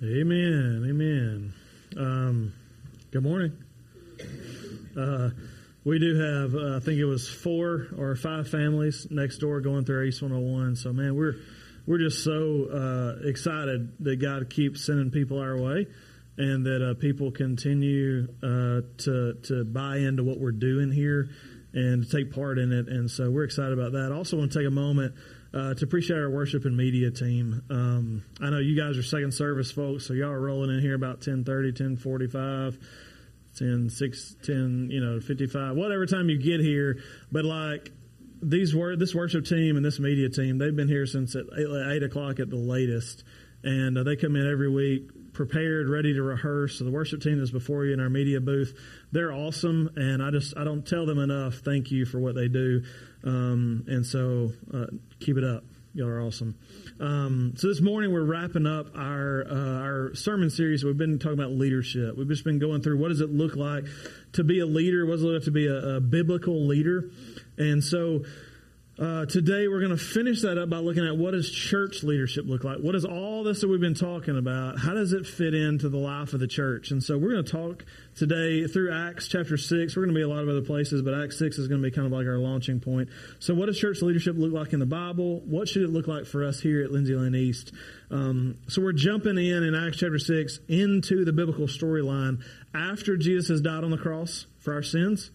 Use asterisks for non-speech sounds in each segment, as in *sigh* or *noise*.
Amen. Amen. Um, good morning. Uh, we do have, uh, I think it was four or five families next door going through East 101. So, man, we're we're just so uh, excited that God keeps sending people our way, and that uh, people continue uh, to to buy into what we're doing here and to take part in it. And so, we're excited about that. I also want to take a moment uh, to appreciate our worship and media team. Um, I know you guys are second service folks, so y'all are rolling in here about 1030, 1045, 10, 6, 10, you know, 55, whatever time you get here. But like these were this worship team and this media team, they've been here since at 8, 8 o'clock at the latest. And uh, they come in every week prepared, ready to rehearse. So the worship team is before you in our media booth. They're awesome, and I just I don't tell them enough. Thank you for what they do. Um, and so uh, keep it up. Y'all are awesome. Um, so this morning we're wrapping up our uh, our sermon series. We've been talking about leadership. We've just been going through what does it look like to be a leader? What does it look like to be a, a biblical leader? And so uh, today we're going to finish that up by looking at what does church leadership look like? What is all this that we've been talking about? How does it fit into the life of the church? And so we're going to talk today through Acts chapter 6. We're going to be a lot of other places, but Acts 6 is going to be kind of like our launching point. So what does church leadership look like in the Bible? What should it look like for us here at Lindsay Lane East? Um, so we're jumping in in Acts chapter 6 into the biblical storyline after Jesus has died on the cross for our sins.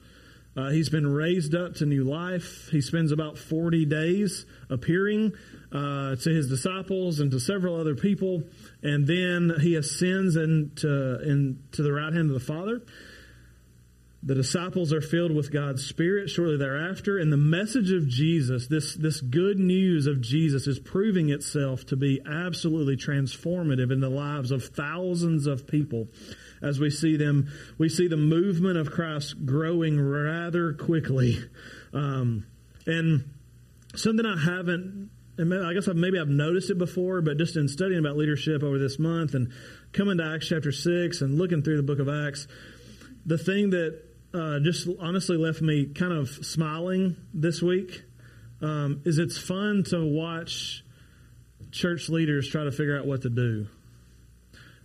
Uh, he's been raised up to new life. He spends about 40 days appearing uh, to his disciples and to several other people. And then he ascends into, into the right hand of the Father. The disciples are filled with God's Spirit shortly thereafter. And the message of Jesus, this, this good news of Jesus, is proving itself to be absolutely transformative in the lives of thousands of people as we see them, we see the movement of Christ growing rather quickly. Um, and something I haven't, I guess I've, maybe I've noticed it before, but just in studying about leadership over this month and coming to Acts chapter 6 and looking through the book of Acts, the thing that uh, just honestly left me kind of smiling this week um, is it's fun to watch church leaders try to figure out what to do.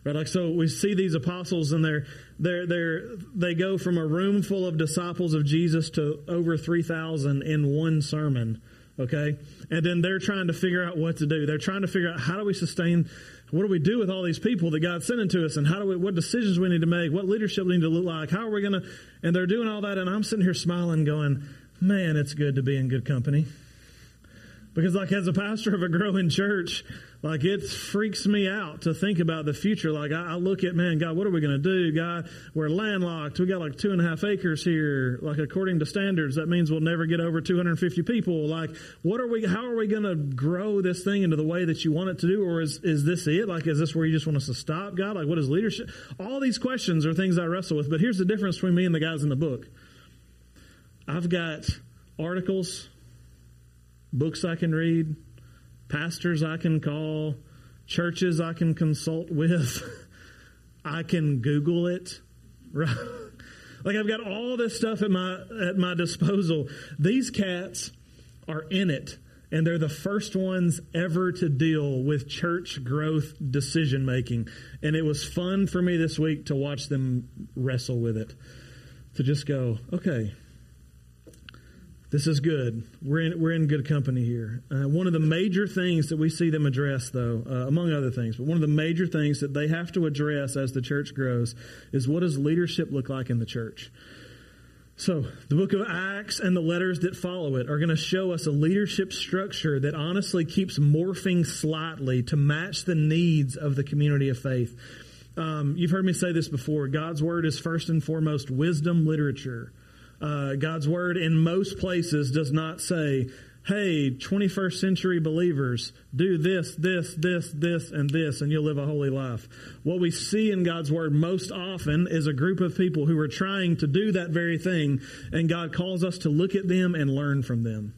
Right? Like so we see these apostles and they're they're they're they go from a room full of disciples of Jesus to over three thousand in one sermon. Okay? And then they're trying to figure out what to do. They're trying to figure out how do we sustain what do we do with all these people that God's sending to us and how do we what decisions we need to make, what leadership we need to look like, how are we gonna and they're doing all that and I'm sitting here smiling going, Man, it's good to be in good company. Because like as a pastor of a growing church, like it freaks me out to think about the future. Like I, I look at, man, God, what are we going to do? God, we're landlocked. We got like two and a half acres here. Like according to standards, that means we'll never get over 250 people. Like what are we, how are we going to grow this thing into the way that you want it to do? Or is, is this it? Like, is this where you just want us to stop, God? Like what is leadership? All these questions are things I wrestle with. But here's the difference between me and the guys in the book. I've got articles, books I can read, pastors I can call, churches I can consult with. *laughs* I can Google it. *laughs* Right? Like I've got all this stuff at my at my disposal. These cats are in it and they're the first ones ever to deal with church growth decision making. And it was fun for me this week to watch them wrestle with it. To just go, okay, this is good. We're in, we're in good company here. Uh, one of the major things that we see them address, though, uh, among other things, but one of the major things that they have to address as the church grows is what does leadership look like in the church? So, the book of Acts and the letters that follow it are going to show us a leadership structure that honestly keeps morphing slightly to match the needs of the community of faith. Um, you've heard me say this before God's word is first and foremost wisdom literature. Uh, God's word in most places does not say, hey, 21st century believers, do this, this, this, this, and this, and you'll live a holy life. What we see in God's Word most often is a group of people who are trying to do that very thing, and God calls us to look at them and learn from them.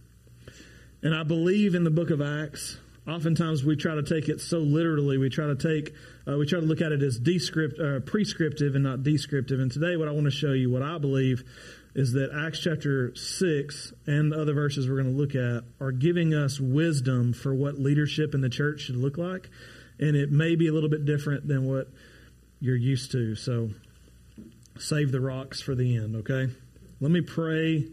And I believe in the book of Acts. Oftentimes we try to take it so literally. We try to take, uh, we try to look at it as descript, uh, prescriptive and not descriptive. And today, what I want to show you, what I believe is that Acts chapter 6 and the other verses we're going to look at are giving us wisdom for what leadership in the church should look like. and it may be a little bit different than what you're used to. So save the rocks for the end, okay? Let me pray.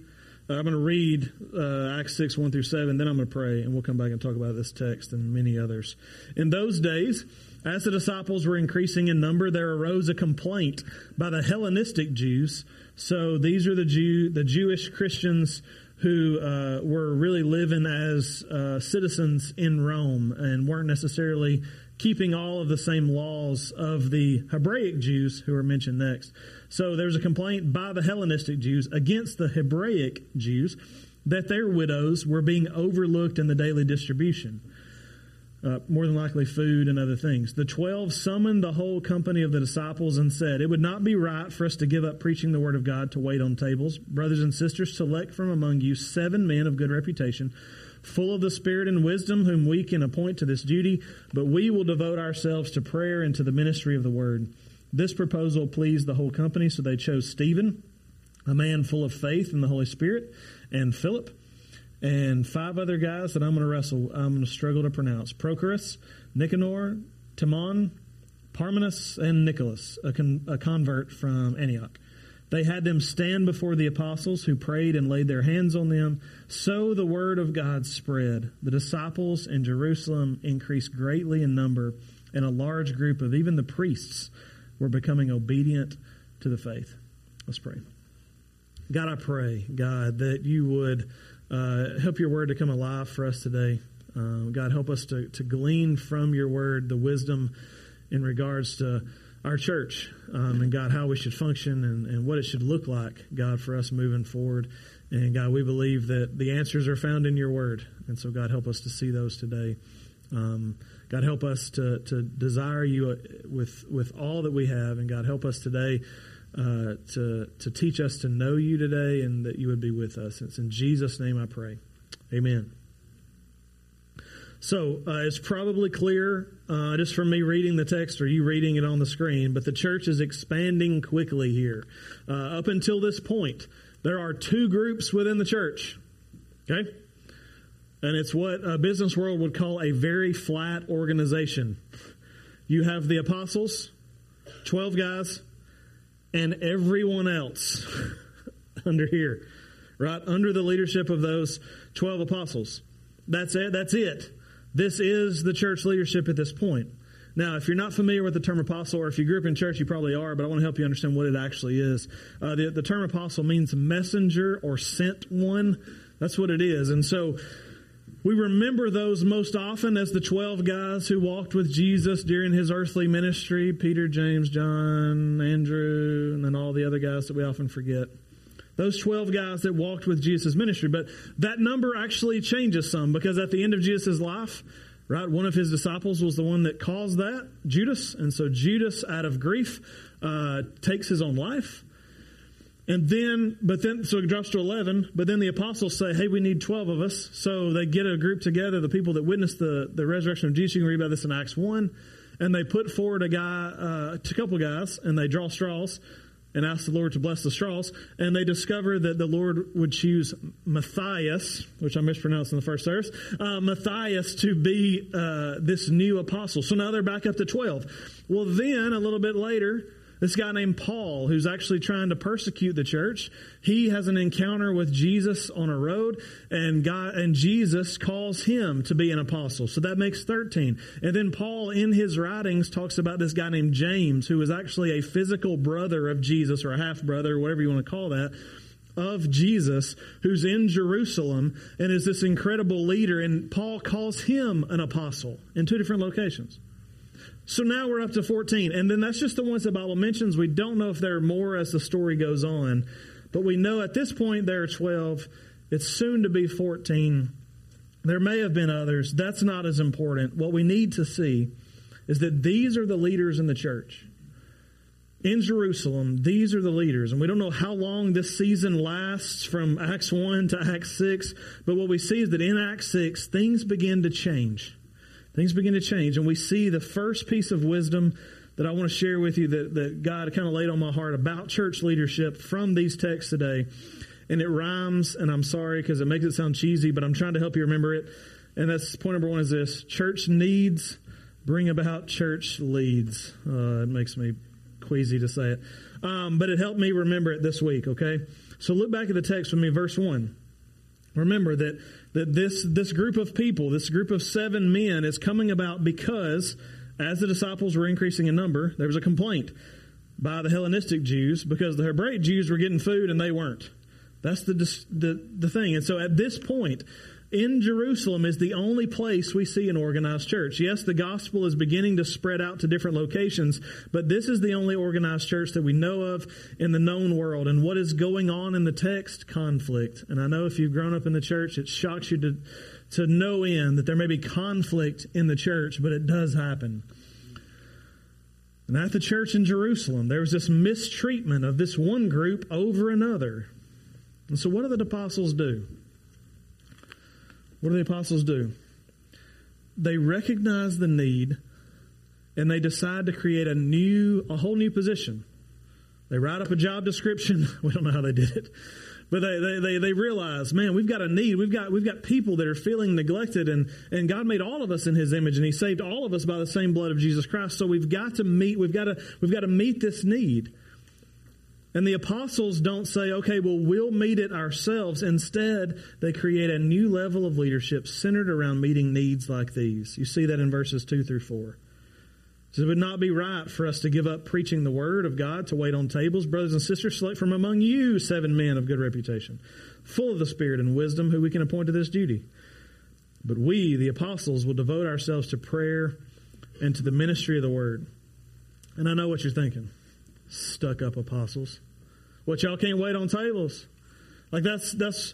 I'm going to read uh, Acts 6, 1 through 7, then I'm going to pray, and we'll come back and talk about this text and many others. In those days, as the disciples were increasing in number, there arose a complaint by the Hellenistic Jews. So these are the Jew, the Jewish Christians who uh, were really living as uh, citizens in Rome and weren't necessarily keeping all of the same laws of the Hebraic Jews who are mentioned next. So there's a complaint by the Hellenistic Jews against the Hebraic Jews that their widows were being overlooked in the daily distribution. Uh, more than likely food and other things. The twelve summoned the whole company of the disciples and said, It would not be right for us to give up preaching the word of God to wait on tables. Brothers and sisters, select from among you seven men of good reputation full of the Spirit and wisdom, whom we can appoint to this duty, but we will devote ourselves to prayer and to the ministry of the word. This proposal pleased the whole company, so they chose Stephen, a man full of faith in the Holy Spirit, and Philip, and five other guys that I'm going to wrestle, I'm going to struggle to pronounce Prochorus, Nicanor, Timon, Parmenas, and Nicholas, a, con- a convert from Antioch. They had them stand before the apostles who prayed and laid their hands on them. So the word of God spread. The disciples in Jerusalem increased greatly in number, and a large group of even the priests were becoming obedient to the faith. Let's pray. God, I pray, God, that you would uh, help your word to come alive for us today. Uh, God, help us to, to glean from your word the wisdom in regards to our church um, and God, how we should function and, and what it should look like, God, for us moving forward. And God, we believe that the answers are found in your word. And so, God, help us to see those today. Um, God, help us to, to desire you with, with all that we have. And God, help us today uh, to, to teach us to know you today and that you would be with us. It's in Jesus' name I pray. Amen. So uh, it's probably clear uh, just from me reading the text or you reading it on the screen, but the church is expanding quickly here. Uh, up until this point, there are two groups within the church. Okay? And it's what a business world would call a very flat organization. You have the apostles, 12 guys, and everyone else *laughs* under here, right? Under the leadership of those 12 apostles. That's it. That's it. This is the church leadership at this point. Now, if you're not familiar with the term apostle, or if you grew up in church, you probably are, but I want to help you understand what it actually is. Uh, the, the term apostle means messenger or sent one. That's what it is. And so we remember those most often as the 12 guys who walked with Jesus during his earthly ministry Peter, James, John, Andrew, and then all the other guys that we often forget. Those 12 guys that walked with Jesus' ministry. But that number actually changes some because at the end of Jesus' life, right, one of his disciples was the one that caused that, Judas. And so Judas, out of grief, uh, takes his own life. And then, but then, so it drops to 11, but then the apostles say, hey, we need 12 of us. So they get a group together, the people that witnessed the, the resurrection of Jesus. You can read about this in Acts 1. And they put forward a guy, uh, a couple guys, and they draw straws and ask the Lord to bless the straws. And they discover that the Lord would choose Matthias, which I mispronounced in the first service, uh, Matthias to be uh, this new apostle. So now they're back up to 12. Well, then a little bit later, this guy named Paul, who's actually trying to persecute the church, he has an encounter with Jesus on a road, and God and Jesus calls him to be an apostle. So that makes 13. And then Paul, in his writings, talks about this guy named James, who is actually a physical brother of Jesus, or a half brother, whatever you want to call that of Jesus who's in Jerusalem and is this incredible leader. And Paul calls him an apostle in two different locations. So now we're up to 14. And then that's just the ones the Bible mentions. We don't know if there are more as the story goes on. But we know at this point there are 12. It's soon to be 14. There may have been others. That's not as important. What we need to see is that these are the leaders in the church. In Jerusalem, these are the leaders. And we don't know how long this season lasts from Acts 1 to Acts 6. But what we see is that in Acts 6, things begin to change things begin to change. And we see the first piece of wisdom that I want to share with you that, that God kind of laid on my heart about church leadership from these texts today. And it rhymes, and I'm sorry because it makes it sound cheesy, but I'm trying to help you remember it. And that's point number one is this church needs bring about church leads. Uh, it makes me queasy to say it. Um, but it helped me remember it this week, okay? So look back at the text with me, verse 1. Remember that, that this, this group of people, this group of seven men, is coming about because as the disciples were increasing in number, there was a complaint by the Hellenistic Jews because the Hebraic Jews were getting food and they weren't. That's the, the, the thing. And so at this point, in Jerusalem is the only place we see an organized church. Yes, the gospel is beginning to spread out to different locations, but this is the only organized church that we know of in the known world. And what is going on in the text? Conflict. And I know if you've grown up in the church, it shocks you to, to no end that there may be conflict in the church, but it does happen. And at the church in Jerusalem, there was this mistreatment of this one group over another. And so, what do the apostles do? What do the apostles do? They recognize the need and they decide to create a new, a whole new position. They write up a job description. *laughs* We don't know how they did it. But they, they, they, they, realize, man, we've got a need. We've got, we've got people that are feeling neglected and, and God made all of us in his image and he saved all of us by the same blood of Jesus Christ. So we've got to meet, we've got to, we've got to meet this need. And the apostles don't say, okay, well, we'll meet it ourselves. Instead, they create a new level of leadership centered around meeting needs like these. You see that in verses 2 through 4. So it would not be right for us to give up preaching the word of God to wait on tables. Brothers and sisters, select from among you seven men of good reputation, full of the Spirit and wisdom, who we can appoint to this duty. But we, the apostles, will devote ourselves to prayer and to the ministry of the word. And I know what you're thinking. Stuck up apostles. What y'all can't wait on tables. Like that's that's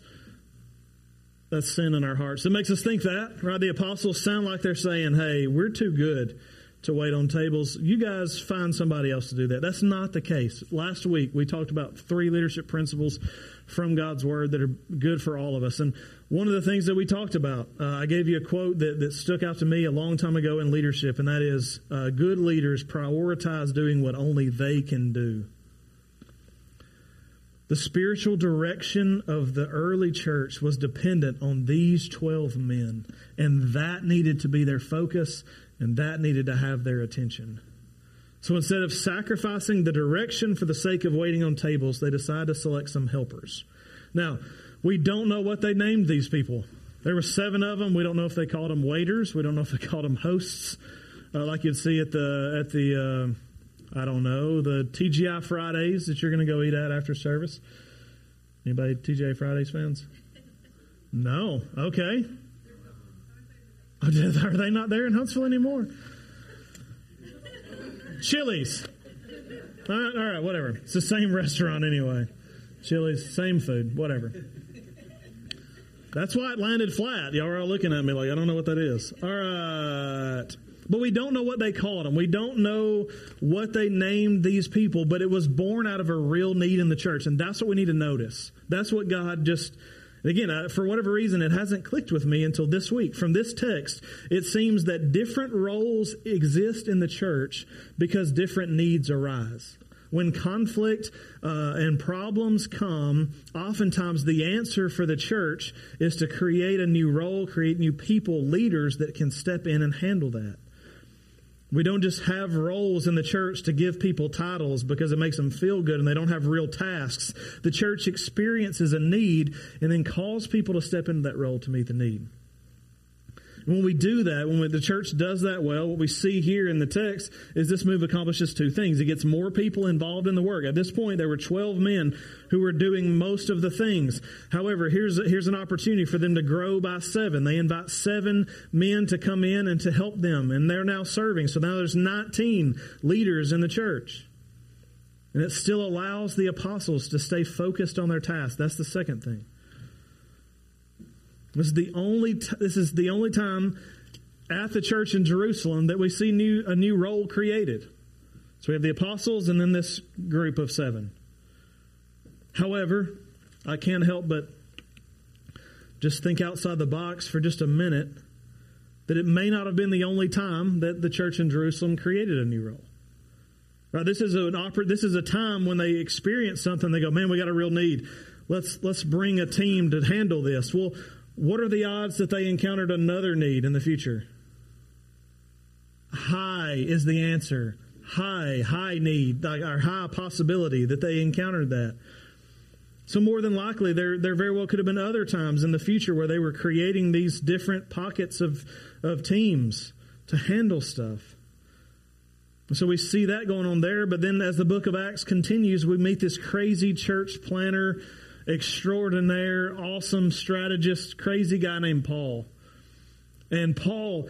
that's sin in our hearts. It makes us think that, right? The apostles sound like they're saying, Hey, we're too good to wait on tables. You guys find somebody else to do that. That's not the case. Last week we talked about three leadership principles from God's Word that are good for all of us. And one of the things that we talked about, uh, I gave you a quote that, that stuck out to me a long time ago in leadership, and that is uh, good leaders prioritize doing what only they can do. The spiritual direction of the early church was dependent on these 12 men, and that needed to be their focus, and that needed to have their attention. So instead of sacrificing the direction for the sake of waiting on tables, they decided to select some helpers. Now, we don't know what they named these people. There were seven of them. We don't know if they called them waiters. We don't know if they called them hosts, uh, like you'd see at the at the uh, I don't know, the TGI Fridays that you're going to go eat at after service? Anybody TGI Fridays fans? *laughs* No. Okay. *laughs* Are they not there in Huntsville anymore? Chili's. All right, all right, whatever. It's the same restaurant anyway. Chili's, same food, whatever. That's why it landed flat. Y'all are all looking at me like, I don't know what that is. All right. But we don't know what they called them. We don't know what they named these people, but it was born out of a real need in the church. And that's what we need to notice. That's what God just, again, for whatever reason, it hasn't clicked with me until this week. From this text, it seems that different roles exist in the church because different needs arise when conflict uh, and problems come, oftentimes the answer for the church is to create a new role, create new people, leaders that can step in and handle that. We don't just have roles in the church to give people titles because it makes them feel good and they don't have real tasks. The church experiences a need and then calls people to step into that role to meet the need. When we do that, when we, the church does that well, what we see here in the text is this move accomplishes two things. It gets more people involved in the work. At this point, there were 12 men who were doing most of the things. However, here's, here's an opportunity for them to grow by seven. They invite seven men to come in and to help them, and they're now serving. So now there's 19 leaders in the church. And it still allows the apostles to stay focused on their task. That's the second thing. This is the only t- this is the only time at the church in Jerusalem that we see new a new role created. So we have the apostles and then this group of seven. However, I can't help but just think outside the box for just a minute that it may not have been the only time that the church in Jerusalem created a new role. Right, this is an opera, this is a time when they experience something. They go, "Man, we got a real need. Let's let's bring a team to handle this." Well, what are the odds that they encountered another need in the future? high is the answer. High, high need, like our high possibility that they encountered that. So more than likely, there there very well could have been other times in the future where they were creating these different pockets of of teams to handle stuff. so we see that going on there. But then, as the book of Acts continues, we meet this crazy church planner, extraordinaire, awesome strategist, crazy guy named Paul. And Paul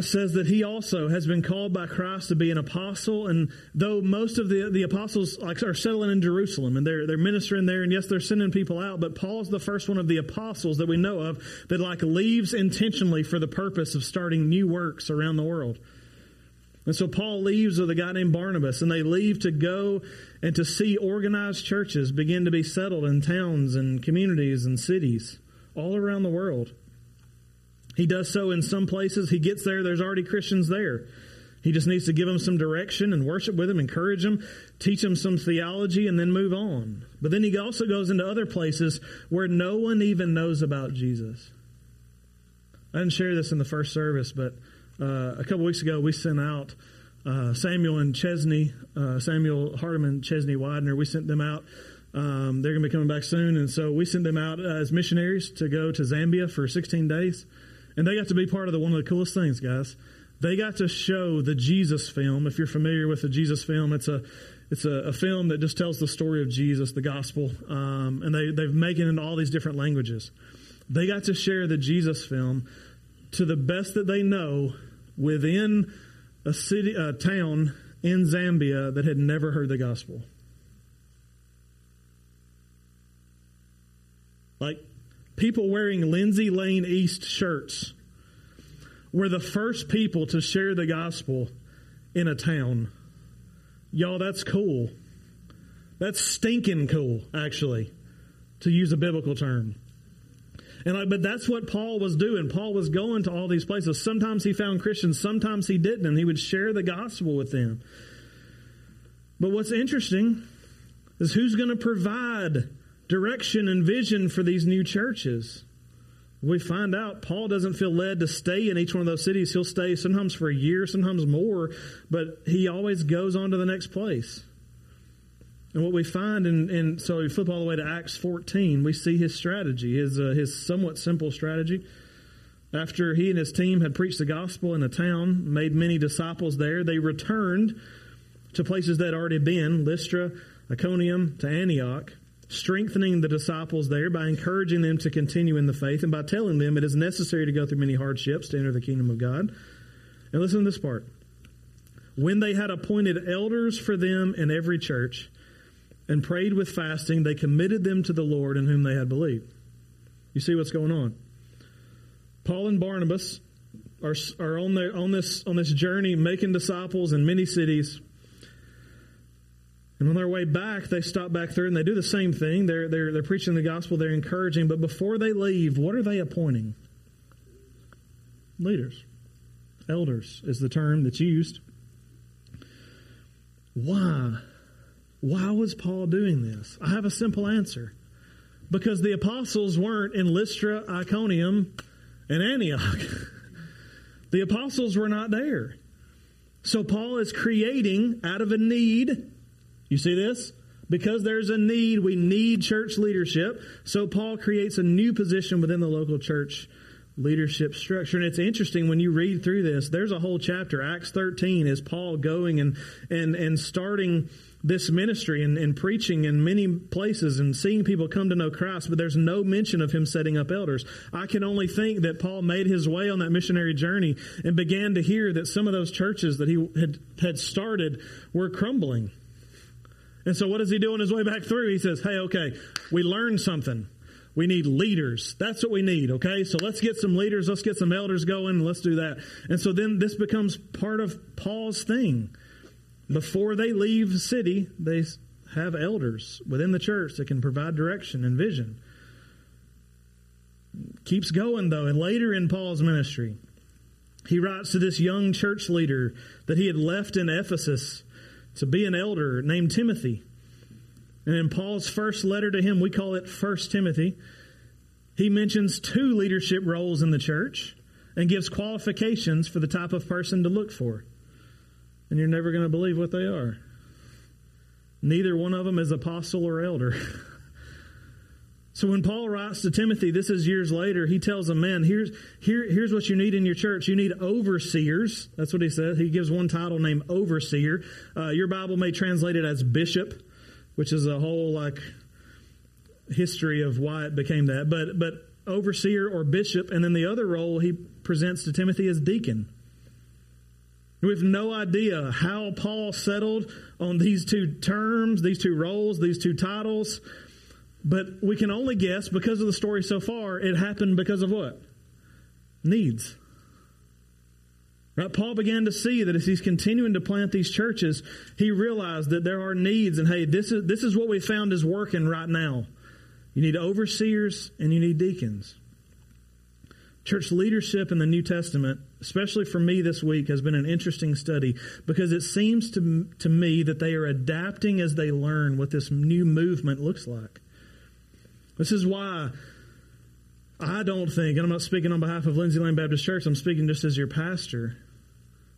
says that he also has been called by Christ to be an apostle. And though most of the, the apostles like are settling in Jerusalem and they're, they're ministering there, and yes, they're sending people out, but Paul's the first one of the apostles that we know of that like leaves intentionally for the purpose of starting new works around the world. And so Paul leaves with a guy named Barnabas, and they leave to go and to see organized churches begin to be settled in towns and communities and cities all around the world. He does so in some places. He gets there, there's already Christians there. He just needs to give them some direction and worship with them, encourage them, teach them some theology, and then move on. But then he also goes into other places where no one even knows about Jesus. I didn't share this in the first service, but uh, a couple weeks ago we sent out uh, Samuel and Chesney, uh, Samuel Hardiman, Chesney Widener. We sent them out. Um, they're going to be coming back soon, and so we sent them out as missionaries to go to Zambia for 16 days. And they got to be part of the one of the coolest things, guys. They got to show the Jesus film. If you're familiar with the Jesus film, it's a it's a, a film that just tells the story of Jesus, the gospel, um, and they they've making it in all these different languages. They got to share the Jesus film to the best that they know within a city, a town in Zambia that had never heard the gospel. Like people wearing Lindsay Lane East shirts were the first people to share the gospel in a town. Y'all, that's cool. That's stinking cool, actually, to use a biblical term. And like, but that's what Paul was doing. Paul was going to all these places. Sometimes he found Christians, sometimes he didn't, and he would share the gospel with them. But what's interesting is who's going to provide direction and vision for these new churches. We find out Paul doesn't feel led to stay in each one of those cities. He'll stay sometimes for a year, sometimes more, but he always goes on to the next place. And what we find, in, in so we flip all the way to Acts 14, we see his strategy, his, uh, his somewhat simple strategy. After he and his team had preached the gospel in a town, made many disciples there, they returned to places they'd already been Lystra, Iconium, to Antioch strengthening the disciples there by encouraging them to continue in the faith and by telling them it is necessary to go through many hardships to enter the kingdom of God. And listen to this part. When they had appointed elders for them in every church and prayed with fasting, they committed them to the Lord in whom they had believed. You see what's going on. Paul and Barnabas are, are on, their, on, this, on this journey making disciples in many cities and on their way back, they stop back through and they do the same thing. They're, they're, they're preaching the gospel, they're encouraging, but before they leave, what are they appointing? Leaders. Elders is the term that's used. Why? Why was Paul doing this? I have a simple answer. Because the apostles weren't in Lystra, Iconium, and Antioch. *laughs* the apostles were not there. So Paul is creating out of a need you see this? Because there's a need, we need church leadership. So Paul creates a new position within the local church leadership structure. And it's interesting when you read through this, there's a whole chapter, Acts 13, is Paul going and, and, and starting this ministry and, and preaching in many places and seeing people come to know Christ, but there's no mention of him setting up elders. I can only think that Paul made his way on that missionary journey and began to hear that some of those churches that he had, had started were crumbling and so what does he do on his way back through? He says, Hey, okay, we learned something. We need leaders. That's what we need, okay? So let's get some leaders, let's get some elders going, let's do that. And so then this becomes part of Paul's thing. Before they leave the city, they have elders within the church that can provide direction and vision. Keeps going though, and later in Paul's ministry, he writes to this young church leader that he had left in Ephesus to be an elder named Timothy. And in Paul's first letter to him, we call it First Timothy, he mentions two leadership roles in the church. and gives qualifications for the type of person to look for. And you're never going to believe what they are. Neither one of them is apostle or elder. *laughs* So when Paul writes to Timothy, this is years later, he tells him, man, here's, here, here's what you need in your church. You need overseers. That's what he says. He gives one title named overseer. Uh, your Bible may translate it as bishop, which is a whole like history of why it became that. But, but overseer or bishop. And then the other role he presents to Timothy is deacon. We have no idea how Paul settled on these two terms, these two roles, these two titles. But we can only guess because of the story so far, it happened because of what? Needs. Right? Paul began to see that as he's continuing to plant these churches, he realized that there are needs, and hey, this is this is what we found is working right now. You need overseers and you need deacons. Church leadership in the New Testament, especially for me this week, has been an interesting study because it seems to, to me that they are adapting as they learn what this new movement looks like. This is why I don't think, and I'm not speaking on behalf of Lindsay Lane Baptist Church, I'm speaking just as your pastor.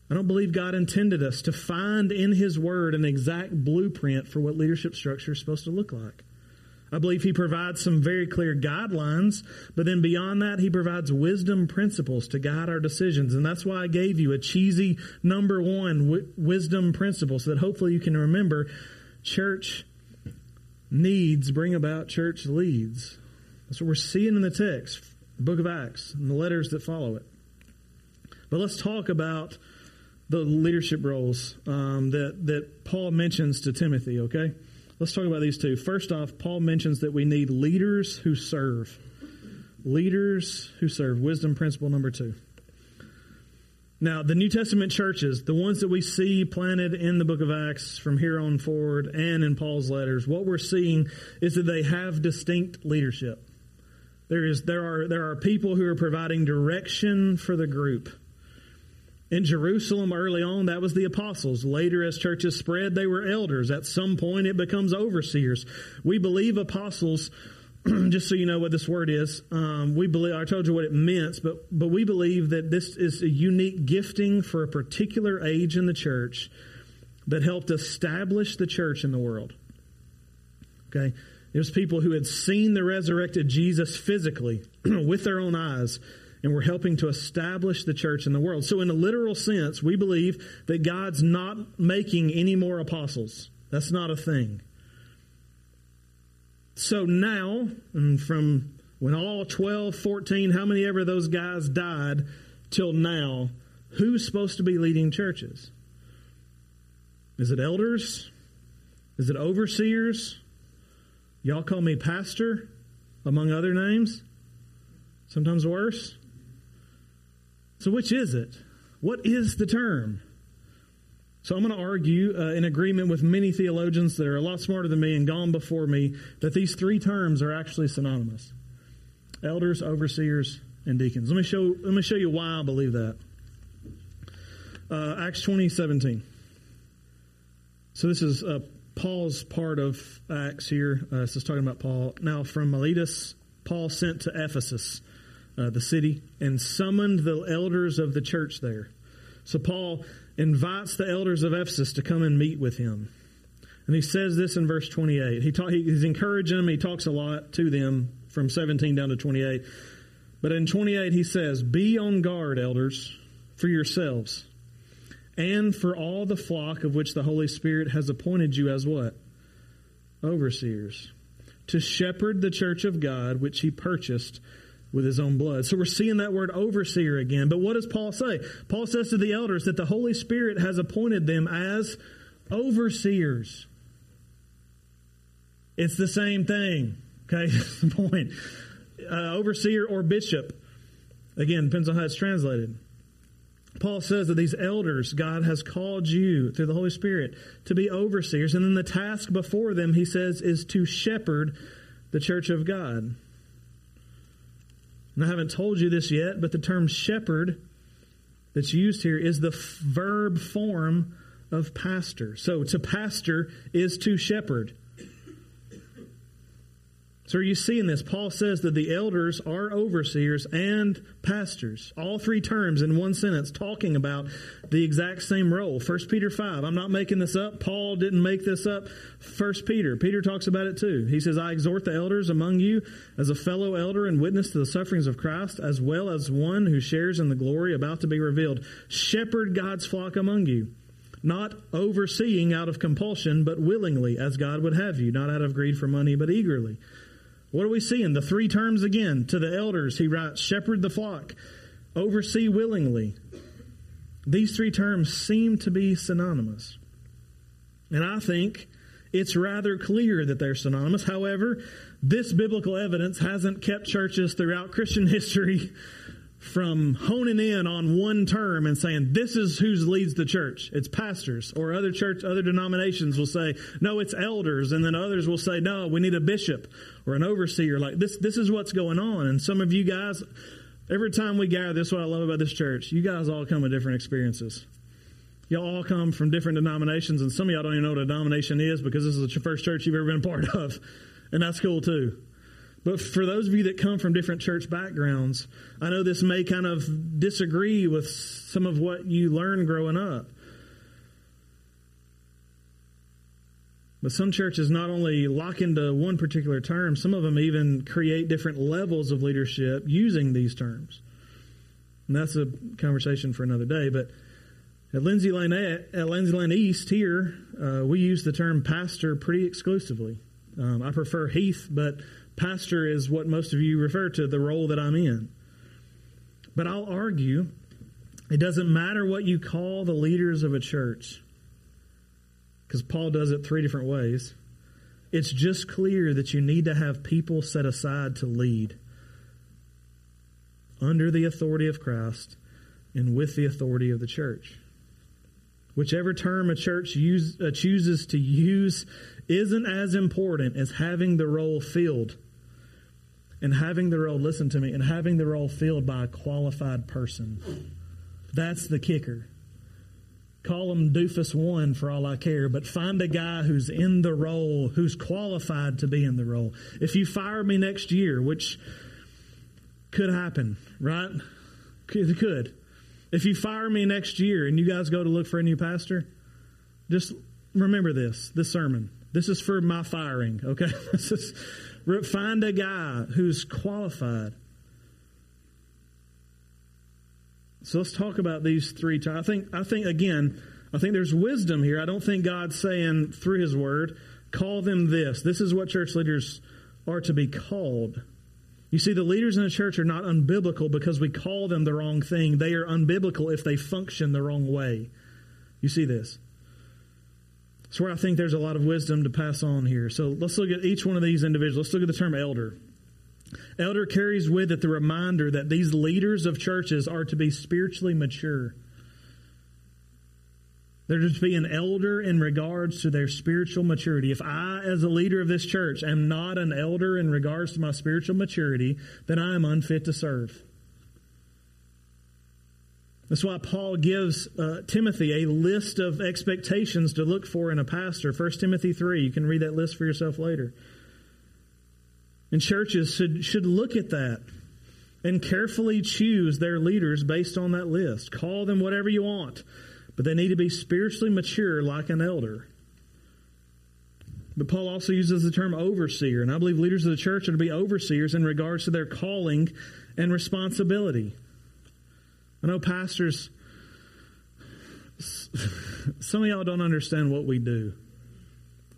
I don't believe God intended us to find in His Word an exact blueprint for what leadership structure is supposed to look like. I believe He provides some very clear guidelines, but then beyond that, He provides wisdom principles to guide our decisions. And that's why I gave you a cheesy number one w- wisdom principle so that hopefully you can remember church needs bring about church leads. That's what we're seeing in the text, the book of Acts, and the letters that follow it. But let's talk about the leadership roles um, that, that Paul mentions to Timothy, okay? Let's talk about these two. First off, Paul mentions that we need leaders who serve. Leaders who serve. Wisdom principle number two. Now, the New Testament churches, the ones that we see planted in the book of Acts from here on forward and in Paul's letters, what we're seeing is that they have distinct leadership. There is there are there are people who are providing direction for the group. In Jerusalem early on, that was the apostles. Later, as churches spread, they were elders. At some point, it becomes overseers. We believe apostles *clears throat* just so you know what this word is, um, we believe. I told you what it meant, but but we believe that this is a unique gifting for a particular age in the church that helped establish the church in the world. Okay, was people who had seen the resurrected Jesus physically *clears throat* with their own eyes, and we're helping to establish the church in the world. So, in a literal sense, we believe that God's not making any more apostles. That's not a thing. So now, from when all 12, 14, how many ever those guys died till now, who's supposed to be leading churches? Is it elders? Is it overseers? Y'all call me pastor, among other names. Sometimes worse. So, which is it? What is the term? So I'm going to argue uh, in agreement with many theologians that are a lot smarter than me and gone before me that these three terms are actually synonymous. Elders, overseers, and deacons. Let me show, let me show you why I believe that. Uh, Acts 20, 17. So this is uh, Paul's part of Acts here. Uh, this is talking about Paul. Now from Miletus, Paul sent to Ephesus, uh, the city, and summoned the elders of the church there. So Paul invites the elders of Ephesus to come and meet with him. And he says this in verse 28. He talk, he's encouraging them. He talks a lot to them from 17 down to 28. But in 28, he says, Be on guard, elders, for yourselves and for all the flock of which the Holy Spirit has appointed you as what? Overseers. To shepherd the church of God, which he purchased with his own blood. So we're seeing that word overseer again. But what does Paul say? Paul says to the elders that the Holy Spirit has appointed them as overseers. It's the same thing. Okay, *laughs* point. Uh, overseer or bishop. Again, depends on how it's translated. Paul says that these elders, God has called you through the Holy Spirit to be overseers. And then the task before them, he says, is to shepherd the church of God. And I haven't told you this yet, but the term shepherd that's used here is the f- verb form of pastor. So to pastor is to shepherd. So are you seeing this? Paul says that the elders are overseers and pastors. All three terms in one sentence talking about the exact same role. 1 Peter 5. I'm not making this up. Paul didn't make this up. 1 Peter. Peter talks about it too. He says, I exhort the elders among you as a fellow elder and witness to the sufferings of Christ, as well as one who shares in the glory about to be revealed. Shepherd God's flock among you not overseeing out of compulsion, but willingly, as God would have you, not out of greed for money, but eagerly. What are we seeing? The three terms again. To the elders, he writes, shepherd the flock, oversee willingly. These three terms seem to be synonymous. And I think it's rather clear that they're synonymous. However, this biblical evidence hasn't kept churches throughout Christian *laughs* history from honing in on one term and saying this is who leads the church. It's pastors or other church other denominations will say no it's elders. And then others will say no we need a bishop or an overseer. Like this this is what's going on. And some of you guys every time we gather this is what i love about this church. You guys all come with different experiences. Y'all all come from different denominations and some of y'all don't even know what a denomination is because this is the first church you've ever been a part of. And that's cool too but for those of you that come from different church backgrounds, I know this may kind of disagree with some of what you learned growing up. But some churches not only lock into one particular term, some of them even create different levels of leadership using these terms. And that's a conversation for another day. But at Lindsay Lane, at Lindsay Lane East here, uh, we use the term pastor pretty exclusively. Um, I prefer Heath, but pastor is what most of you refer to, the role that I'm in. But I'll argue it doesn't matter what you call the leaders of a church, because Paul does it three different ways. It's just clear that you need to have people set aside to lead under the authority of Christ and with the authority of the church. Whichever term a church use, uh, chooses to use isn't as important as having the role filled. And having the role, listen to me, and having the role filled by a qualified person. That's the kicker. Call him doofus one for all I care, but find a guy who's in the role, who's qualified to be in the role. If you fire me next year, which could happen, right? It could. If you fire me next year and you guys go to look for a new pastor, just remember this, this sermon. This is for my firing, okay? *laughs* this is find a guy who's qualified. So let's talk about these three. I think I think again, I think there's wisdom here. I don't think God's saying through his word, call them this. This is what church leaders are to be called. You see, the leaders in the church are not unbiblical because we call them the wrong thing. They are unbiblical if they function the wrong way. You see this? That's where I think there's a lot of wisdom to pass on here. So let's look at each one of these individuals. Let's look at the term elder. Elder carries with it the reminder that these leaders of churches are to be spiritually mature. They're to be an elder in regards to their spiritual maturity. If I, as a leader of this church, am not an elder in regards to my spiritual maturity, then I am unfit to serve. That's why Paul gives uh, Timothy a list of expectations to look for in a pastor. 1 Timothy 3. You can read that list for yourself later. And churches should, should look at that and carefully choose their leaders based on that list. Call them whatever you want, but they need to be spiritually mature like an elder. But Paul also uses the term overseer, and I believe leaders of the church are to be overseers in regards to their calling and responsibility. I know pastors, some of y'all don't understand what we do.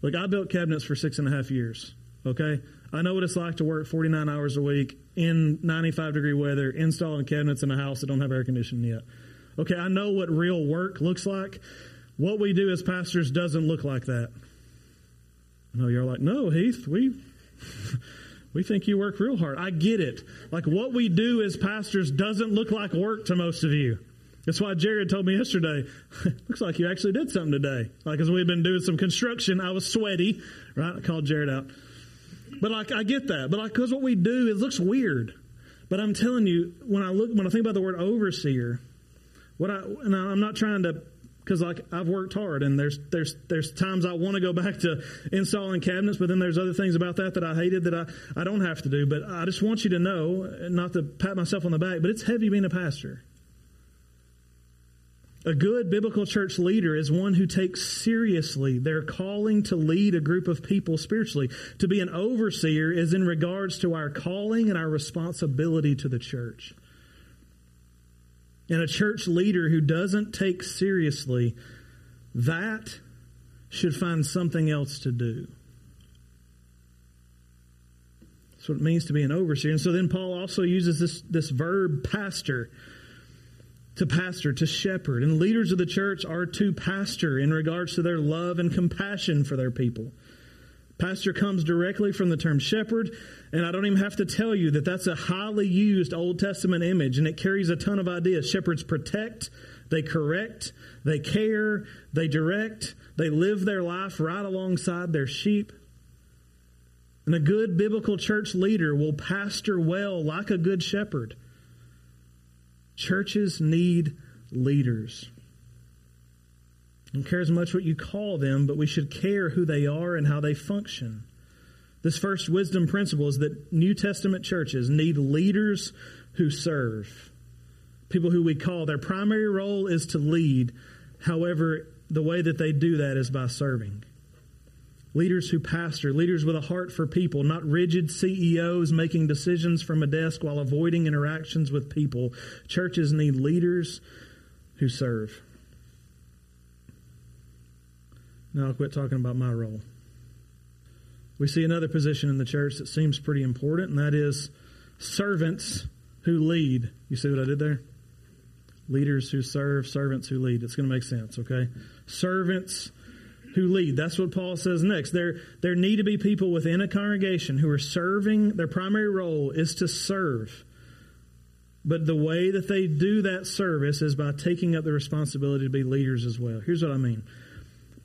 Like, I built cabinets for six and a half years, okay? I know what it's like to work 49 hours a week in 95 degree weather, installing cabinets in a house that don't have air conditioning yet. Okay, I know what real work looks like. What we do as pastors doesn't look like that. Know you're like, no, Heath, we *laughs* we think you work real hard. I get it. Like what we do as pastors doesn't look like work to most of you. That's why Jared told me yesterday, *laughs* looks like you actually did something today. Like as we've been doing some construction, I was sweaty, right? I called Jared out. But like I get that. But like cuz what we do it looks weird. But I'm telling you, when I look when I think about the word overseer, what I and I'm not trying to because like I've worked hard and there's there's there's times I want to go back to installing cabinets, but then there's other things about that that I hated that I, I don't have to do. But I just want you to know, not to pat myself on the back, but it's heavy being a pastor. A good biblical church leader is one who takes seriously their calling to lead a group of people spiritually. To be an overseer is in regards to our calling and our responsibility to the church. And a church leader who doesn't take seriously that should find something else to do. That's what it means to be an overseer. And so then Paul also uses this, this verb pastor to pastor, to shepherd. And leaders of the church are to pastor in regards to their love and compassion for their people. Pastor comes directly from the term shepherd, and I don't even have to tell you that that's a highly used Old Testament image, and it carries a ton of ideas. Shepherds protect, they correct, they care, they direct, they live their life right alongside their sheep. And a good biblical church leader will pastor well like a good shepherd. Churches need leaders. I don't care as much what you call them, but we should care who they are and how they function. This first wisdom principle is that New Testament churches need leaders who serve. People who we call their primary role is to lead. However, the way that they do that is by serving. Leaders who pastor, leaders with a heart for people, not rigid CEOs making decisions from a desk while avoiding interactions with people. Churches need leaders who serve. Now I'll quit talking about my role. We see another position in the church that seems pretty important, and that is servants who lead. You see what I did there? Leaders who serve, servants who lead. It's going to make sense, okay? Servants who lead. That's what Paul says next. There, there need to be people within a congregation who are serving. Their primary role is to serve. But the way that they do that service is by taking up the responsibility to be leaders as well. Here's what I mean.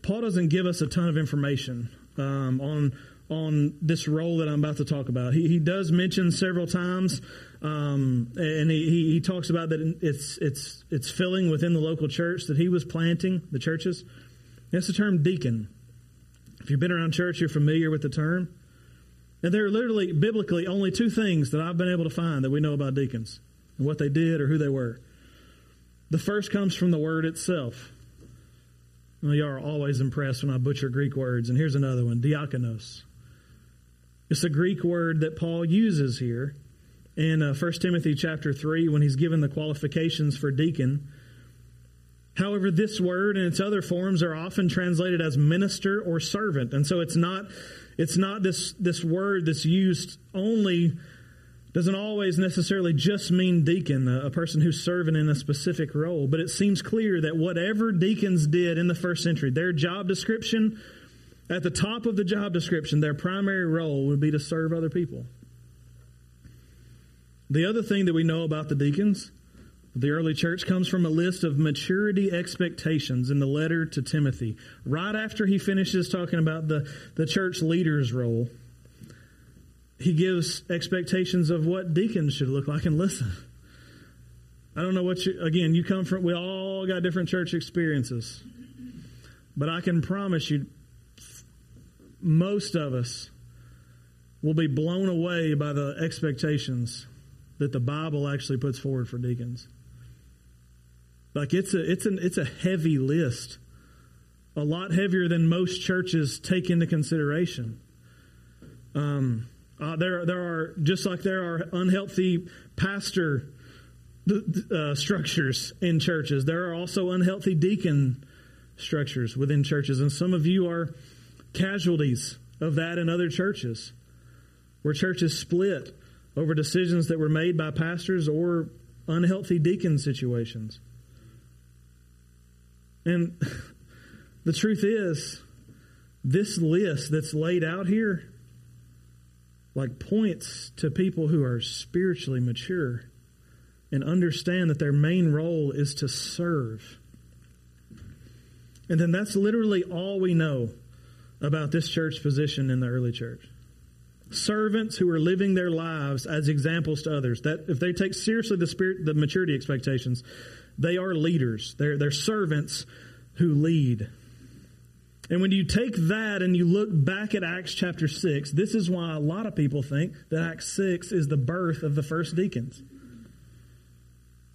Paul doesn't give us a ton of information um, on on this role that I'm about to talk about. He, he does mention several times, um, and he, he talks about that it's it's it's filling within the local church that he was planting the churches. That's the term deacon. If you've been around church, you're familiar with the term. And there are literally biblically only two things that I've been able to find that we know about deacons and what they did or who they were. The first comes from the word itself. Well, you are always impressed when I butcher Greek words. And here's another one diakonos. It's a Greek word that Paul uses here in uh, 1 Timothy chapter 3 when he's given the qualifications for deacon. However, this word and its other forms are often translated as minister or servant. And so it's not, it's not this, this word that's used only doesn't always necessarily just mean deacon, a person who's serving in a specific role, but it seems clear that whatever deacons did in the first century, their job description, at the top of the job description, their primary role would be to serve other people. The other thing that we know about the deacons, the early church, comes from a list of maturity expectations in the letter to Timothy. Right after he finishes talking about the, the church leader's role, he gives expectations of what deacons should look like. And listen, I don't know what you, again, you come from, we all got different church experiences. But I can promise you, most of us will be blown away by the expectations that the Bible actually puts forward for deacons. Like it's a it's an it's a heavy list. A lot heavier than most churches take into consideration. Um, uh, there, there are just like there are unhealthy pastor uh, structures in churches. There are also unhealthy deacon structures within churches, and some of you are casualties of that in other churches, where churches split over decisions that were made by pastors or unhealthy deacon situations. And *laughs* the truth is, this list that's laid out here like points to people who are spiritually mature and understand that their main role is to serve. And then that's literally all we know about this church position in the early church. Servants who are living their lives as examples to others. That if they take seriously the spirit the maturity expectations, they are leaders. They're they're servants who lead. And when you take that and you look back at Acts chapter 6, this is why a lot of people think that Acts 6 is the birth of the first deacons.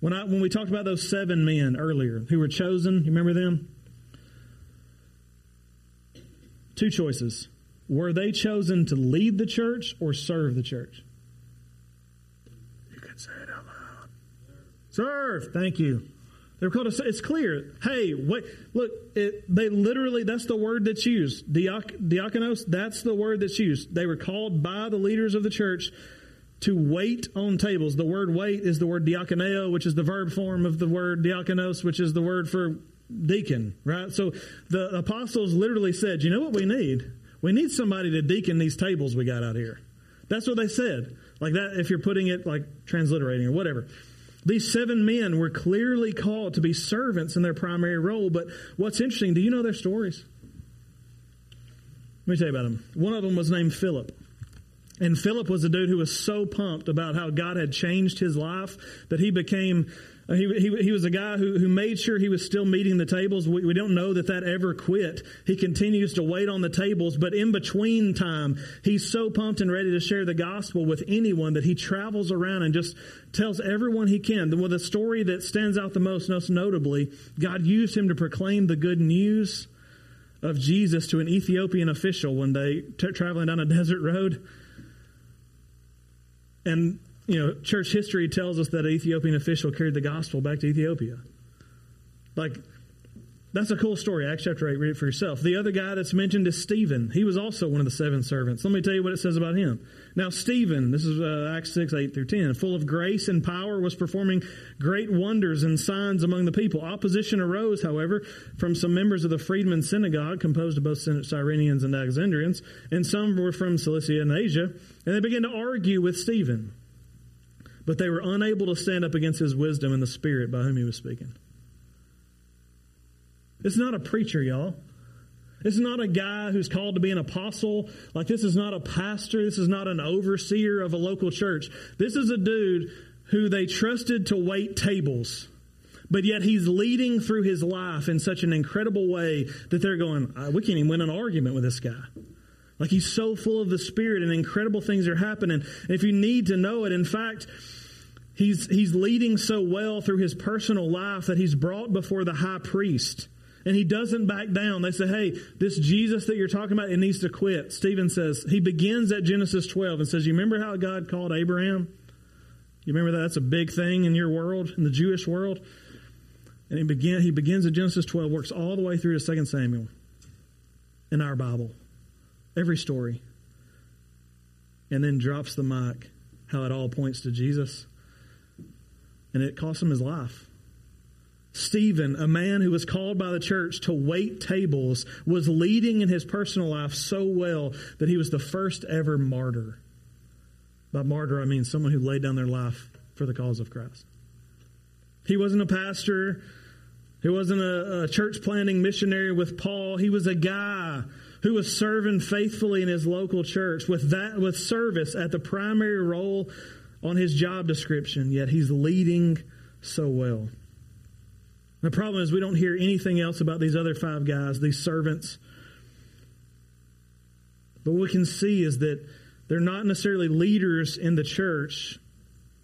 When, I, when we talked about those seven men earlier who were chosen, you remember them? Two choices. Were they chosen to lead the church or serve the church? You can say it out loud. Serve. Thank you. They're called. A, it's clear. Hey, wait. Look, it, they literally. That's the word that's used. Diak, diakonos. That's the word that's used. They were called by the leaders of the church to wait on tables. The word wait is the word diakoneo, which is the verb form of the word diakonos, which is the word for deacon. Right. So the apostles literally said, "You know what we need? We need somebody to deacon these tables we got out here." That's what they said. Like that. If you're putting it like transliterating or whatever. These seven men were clearly called to be servants in their primary role, but what's interesting, do you know their stories? Let me tell you about them. One of them was named Philip. And Philip was a dude who was so pumped about how God had changed his life that he became uh, he, he, he, was a guy who, who made sure he was still meeting the tables. We, we, don't know that that ever quit. He continues to wait on the tables, but in between time, he's so pumped and ready to share the gospel with anyone that he travels around and just tells everyone he can. Well, the story that stands out the most, most notably, God used him to proclaim the good news of Jesus to an Ethiopian official one day, t- traveling down a desert road. And you know, church history tells us that an Ethiopian official carried the gospel back to Ethiopia. Like, that's a cool story. Acts chapter 8, read it for yourself. The other guy that's mentioned is Stephen. He was also one of the seven servants. Let me tell you what it says about him. Now, Stephen, this is uh, Acts 6, 8 through 10, full of grace and power, was performing great wonders and signs among the people. Opposition arose, however, from some members of the freedmen synagogue, composed of both Cyrenians and Alexandrians, and some were from Cilicia and Asia, and they began to argue with Stephen. But they were unable to stand up against his wisdom and the spirit by whom he was speaking. It's not a preacher, y'all. Is not a guy who's called to be an apostle. Like, this is not a pastor. This is not an overseer of a local church. This is a dude who they trusted to wait tables. But yet he's leading through his life in such an incredible way that they're going, uh, we can't even win an argument with this guy. Like he's so full of the Spirit and incredible things are happening. And if you need to know it, in fact, he's, he's leading so well through his personal life that he's brought before the high priest. And he doesn't back down. They say, hey, this Jesus that you're talking about, it needs to quit. Stephen says, he begins at Genesis 12 and says, you remember how God called Abraham? You remember that? That's a big thing in your world, in the Jewish world. And he, begin, he begins at Genesis 12, works all the way through to 2 Samuel in our Bible. Every story. And then drops the mic, how it all points to Jesus. And it cost him his life. Stephen, a man who was called by the church to wait tables, was leading in his personal life so well that he was the first ever martyr. By martyr, I mean someone who laid down their life for the cause of Christ. He wasn't a pastor. He wasn't a, a church planting missionary with Paul. He was a guy who was serving faithfully in his local church with that with service at the primary role on his job description, yet he's leading so well. The problem is we don't hear anything else about these other five guys, these servants. But what we can see is that they're not necessarily leaders in the church.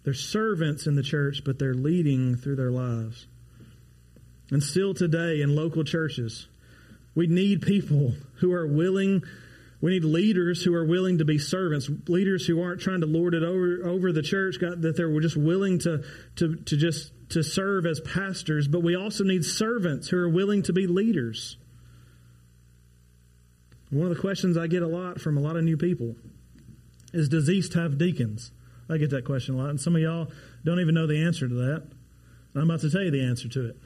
They're servants in the church, but they're leading through their lives. And still today in local churches, we need people who are willing. We need leaders who are willing to be servants, leaders who aren't trying to lord it over, over the church, God, that they're just willing to, to, to just to serve as pastors, but we also need servants who are willing to be leaders. One of the questions I get a lot from a lot of new people is Does East have deacons? I get that question a lot, and some of y'all don't even know the answer to that. I'm about to tell you the answer to it.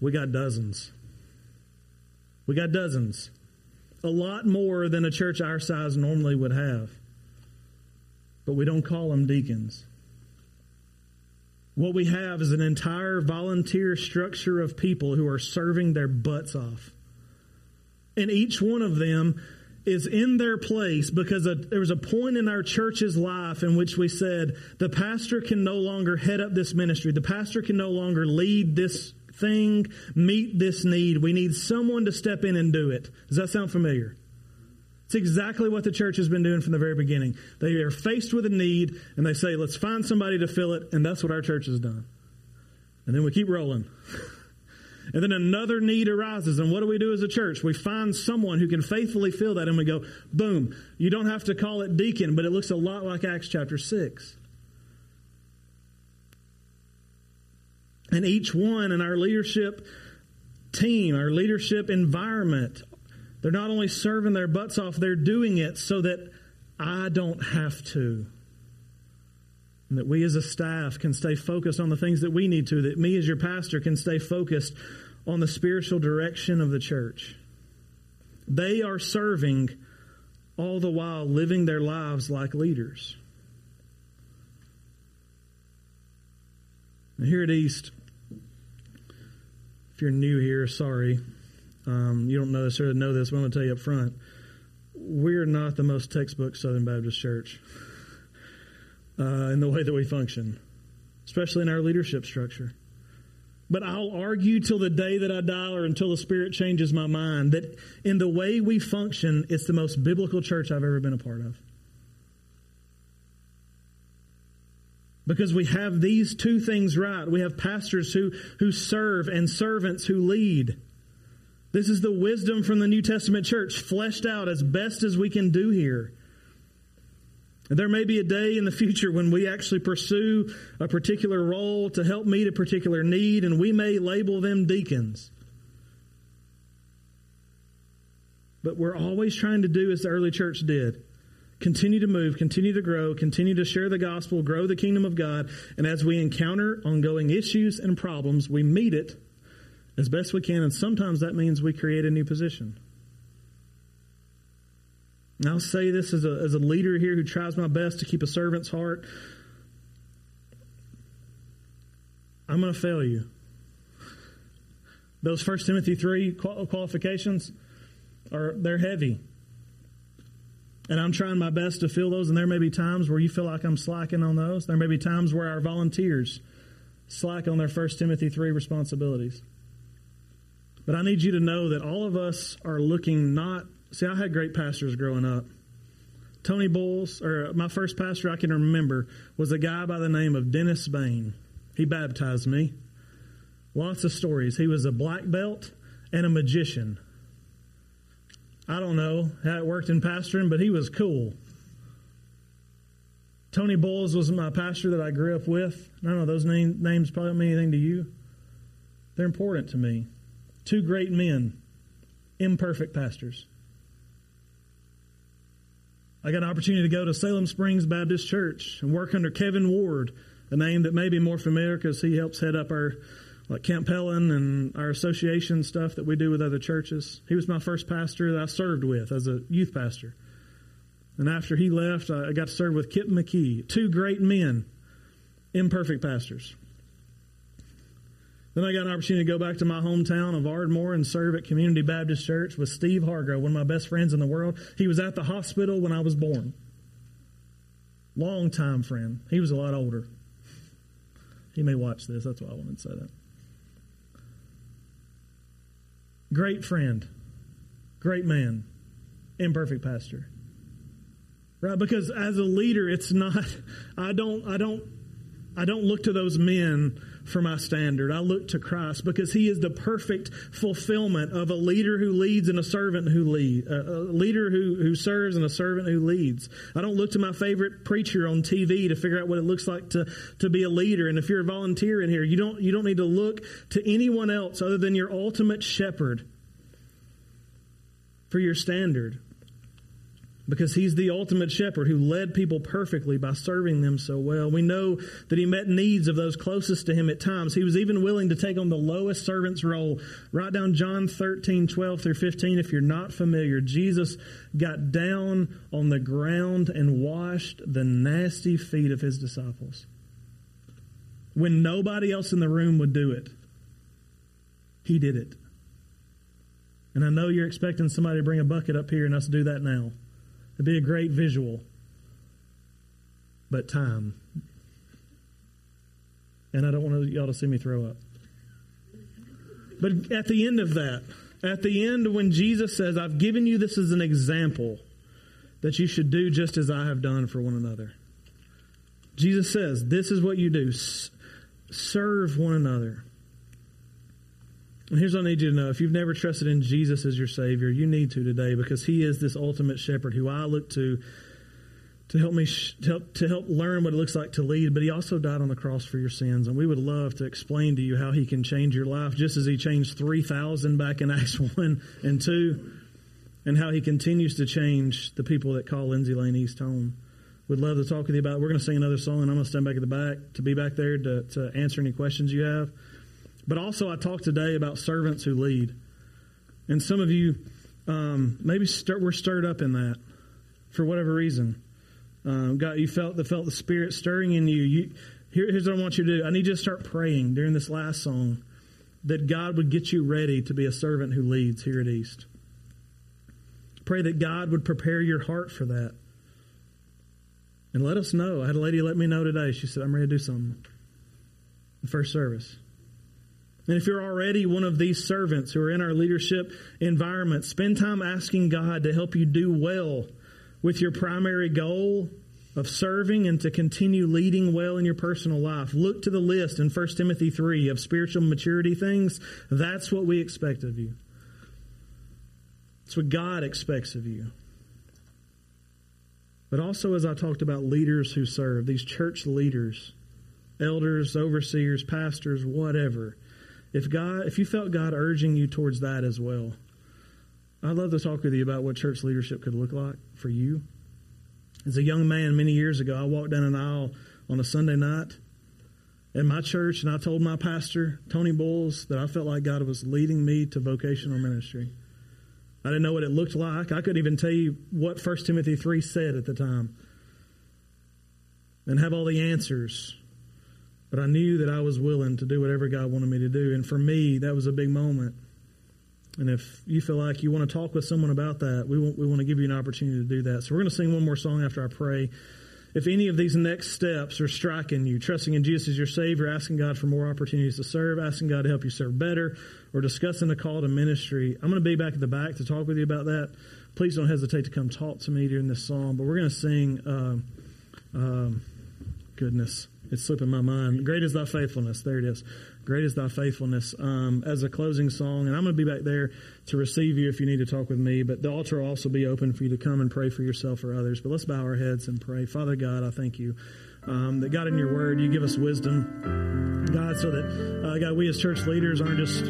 We got dozens. We got dozens. A lot more than a church our size normally would have. But we don't call them deacons. What we have is an entire volunteer structure of people who are serving their butts off. And each one of them is in their place because a, there was a point in our church's life in which we said the pastor can no longer head up this ministry. The pastor can no longer lead this thing meet this need. We need someone to step in and do it. Does that sound familiar? It's exactly what the church has been doing from the very beginning. They are faced with a need and they say, let's find somebody to fill it. And that's what our church has done. And then we keep rolling. *laughs* and then another need arises. And what do we do as a church? We find someone who can faithfully fill that and we go, boom. You don't have to call it deacon, but it looks a lot like Acts chapter 6. And each one in our leadership team, our leadership environment, they're not only serving their butts off, they're doing it so that I don't have to. And that we as a staff can stay focused on the things that we need to, that me as your pastor can stay focused on the spiritual direction of the church. They are serving all the while living their lives like leaders. Now, here at East, if you're new here, sorry. Um, you don't necessarily know this, but I'm going to tell you up front. We're not the most textbook Southern Baptist church uh, in the way that we function, especially in our leadership structure. But I'll argue till the day that I die or until the Spirit changes my mind that in the way we function, it's the most biblical church I've ever been a part of. Because we have these two things right. We have pastors who, who serve and servants who lead. This is the wisdom from the New Testament church fleshed out as best as we can do here. There may be a day in the future when we actually pursue a particular role to help meet a particular need, and we may label them deacons. But we're always trying to do as the early church did continue to move, continue to grow, continue to share the gospel, grow the kingdom of God, and as we encounter ongoing issues and problems, we meet it as best we can, and sometimes that means we create a new position. And I'll say this as a, as a leader here who tries my best to keep a servant's heart. I'm going to fail you. Those First Timothy 3 qualifications are they're heavy. And I'm trying my best to fill those, and there may be times where you feel like I'm slacking on those. There may be times where our volunteers slack on their First Timothy 3 responsibilities. But I need you to know that all of us are looking not. See, I had great pastors growing up. Tony Bowles, or my first pastor I can remember, was a guy by the name of Dennis Bain. He baptized me. Lots of stories. He was a black belt and a magician. I don't know how it worked in pastoring, but he was cool. Tony Bowles was my pastor that I grew up with. I don't know, those name, names probably don't mean anything to you. They're important to me. Two great men, imperfect pastors. I got an opportunity to go to Salem Springs Baptist Church and work under Kevin Ward, a name that may be more familiar because he helps head up our like Camp Helen and our association stuff that we do with other churches. He was my first pastor that I served with as a youth pastor. And after he left, I got to serve with Kip McKee, two great men, imperfect pastors. Then I got an opportunity to go back to my hometown of Ardmore and serve at Community Baptist Church with Steve Hargrove, one of my best friends in the world. He was at the hospital when I was born. Long time friend. He was a lot older. He may watch this. That's why I wanted to say that. Great friend, great man, imperfect pastor. Right? Because as a leader, it's not, I don't, I don't, I don't look to those men for my standard. I look to Christ because He is the perfect fulfillment of a leader who leads and a servant who leads, uh, a leader who, who serves and a servant who leads. I don't look to my favorite preacher on TV to figure out what it looks like to, to be a leader. And if you're a volunteer in here, you don't, you don't need to look to anyone else other than your ultimate shepherd for your standard because he's the ultimate shepherd who led people perfectly by serving them so well. We know that he met needs of those closest to him at times. He was even willing to take on the lowest servant's role. Write down John 13, 12 through 15 if you're not familiar. Jesus got down on the ground and washed the nasty feet of his disciples when nobody else in the room would do it. He did it. And I know you're expecting somebody to bring a bucket up here and us do that now. It'd be a great visual. But time. And I don't want y'all to see me throw up. But at the end of that, at the end when Jesus says, I've given you this as an example that you should do just as I have done for one another. Jesus says, this is what you do. Serve one another. And here's what I need you to know. If you've never trusted in Jesus as your Savior, you need to today because He is this ultimate shepherd who I look to to help me sh- to, help, to help learn what it looks like to lead. But He also died on the cross for your sins, and we would love to explain to you how He can change your life, just as He changed three thousand back in *laughs* Acts one and two, and how He continues to change the people that call Lindsay Lane East home. We'd love to talk with you about. It. We're going to sing another song, and I'm going to stand back at the back to be back there to, to answer any questions you have. But also, I talked today about servants who lead. And some of you um, maybe stir, were stirred up in that for whatever reason. Um, God, you felt the felt the Spirit stirring in you. you here, here's what I want you to do. I need you to start praying during this last song that God would get you ready to be a servant who leads here at East. Pray that God would prepare your heart for that. And let us know. I had a lady let me know today. She said, I'm ready to do something. The first service. And if you're already one of these servants who are in our leadership environment, spend time asking God to help you do well with your primary goal of serving and to continue leading well in your personal life. Look to the list in 1 Timothy 3 of spiritual maturity things. That's what we expect of you. It's what God expects of you. But also, as I talked about leaders who serve, these church leaders, elders, overseers, pastors, whatever if God, if you felt God urging you towards that as well, I'd love to talk with you about what church leadership could look like for you. As a young man many years ago, I walked down an aisle on a Sunday night in my church, and I told my pastor, Tony Bowles, that I felt like God was leading me to vocational ministry. I didn't know what it looked like. I couldn't even tell you what 1 Timothy 3 said at the time and have all the answers. But I knew that I was willing to do whatever God wanted me to do. And for me, that was a big moment. And if you feel like you want to talk with someone about that, we want, we want to give you an opportunity to do that. So we're going to sing one more song after I pray. If any of these next steps are striking you, trusting in Jesus as your Savior, asking God for more opportunities to serve, asking God to help you serve better, or discussing the call to ministry, I'm going to be back at the back to talk with you about that. Please don't hesitate to come talk to me during this song. But we're going to sing, um, um, goodness. It's slipping my mind. Great is thy faithfulness. There it is. Great is thy faithfulness. Um, as a closing song, and I'm going to be back there to receive you if you need to talk with me. But the altar will also be open for you to come and pray for yourself or others. But let's bow our heads and pray. Father God, I thank you um, that God, in your word, you give us wisdom, God, so that uh, God, we as church leaders aren't just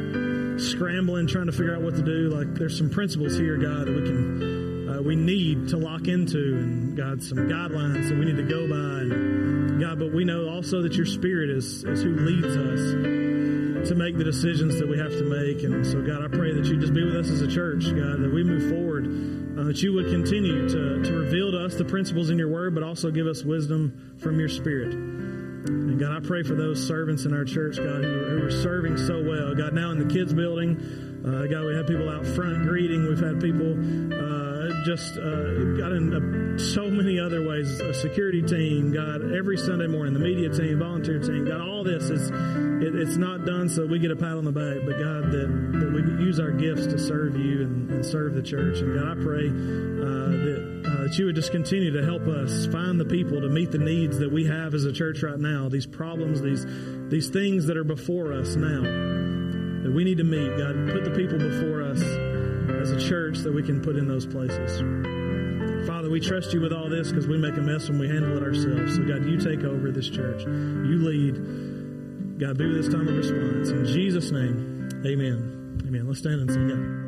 scrambling trying to figure out what to do. Like there's some principles here, God, that we can. Uh, we need to lock into, and God, some guidelines that we need to go by. And God, but we know also that your Spirit is, is who leads us to make the decisions that we have to make. And so, God, I pray that you just be with us as a church, God, that we move forward, uh, that you would continue to, to reveal to us the principles in your word, but also give us wisdom from your Spirit. And God, I pray for those servants in our church, God, who are, who are serving so well. God, now in the kids' building, uh, God, we have people out front greeting. We've had people uh, just uh, got in uh, so many other ways. A security team, God, every Sunday morning, the media team, volunteer team, God, all this is it, it's not done so we get a pat on the back, but God, that, that we use our gifts to serve you and, and serve the church. And God, I pray uh, that uh, that you would just continue to help us find the people to meet the needs that we have as a church right now. These problems, these these things that are before us now that we need to meet. God, put the people before us as a church that we can put in those places. Father, we trust you with all this because we make a mess when we handle it ourselves. So, God, you take over this church. You lead. God, be with this time of response. In Jesus' name, amen. Amen. Let's stand and sing.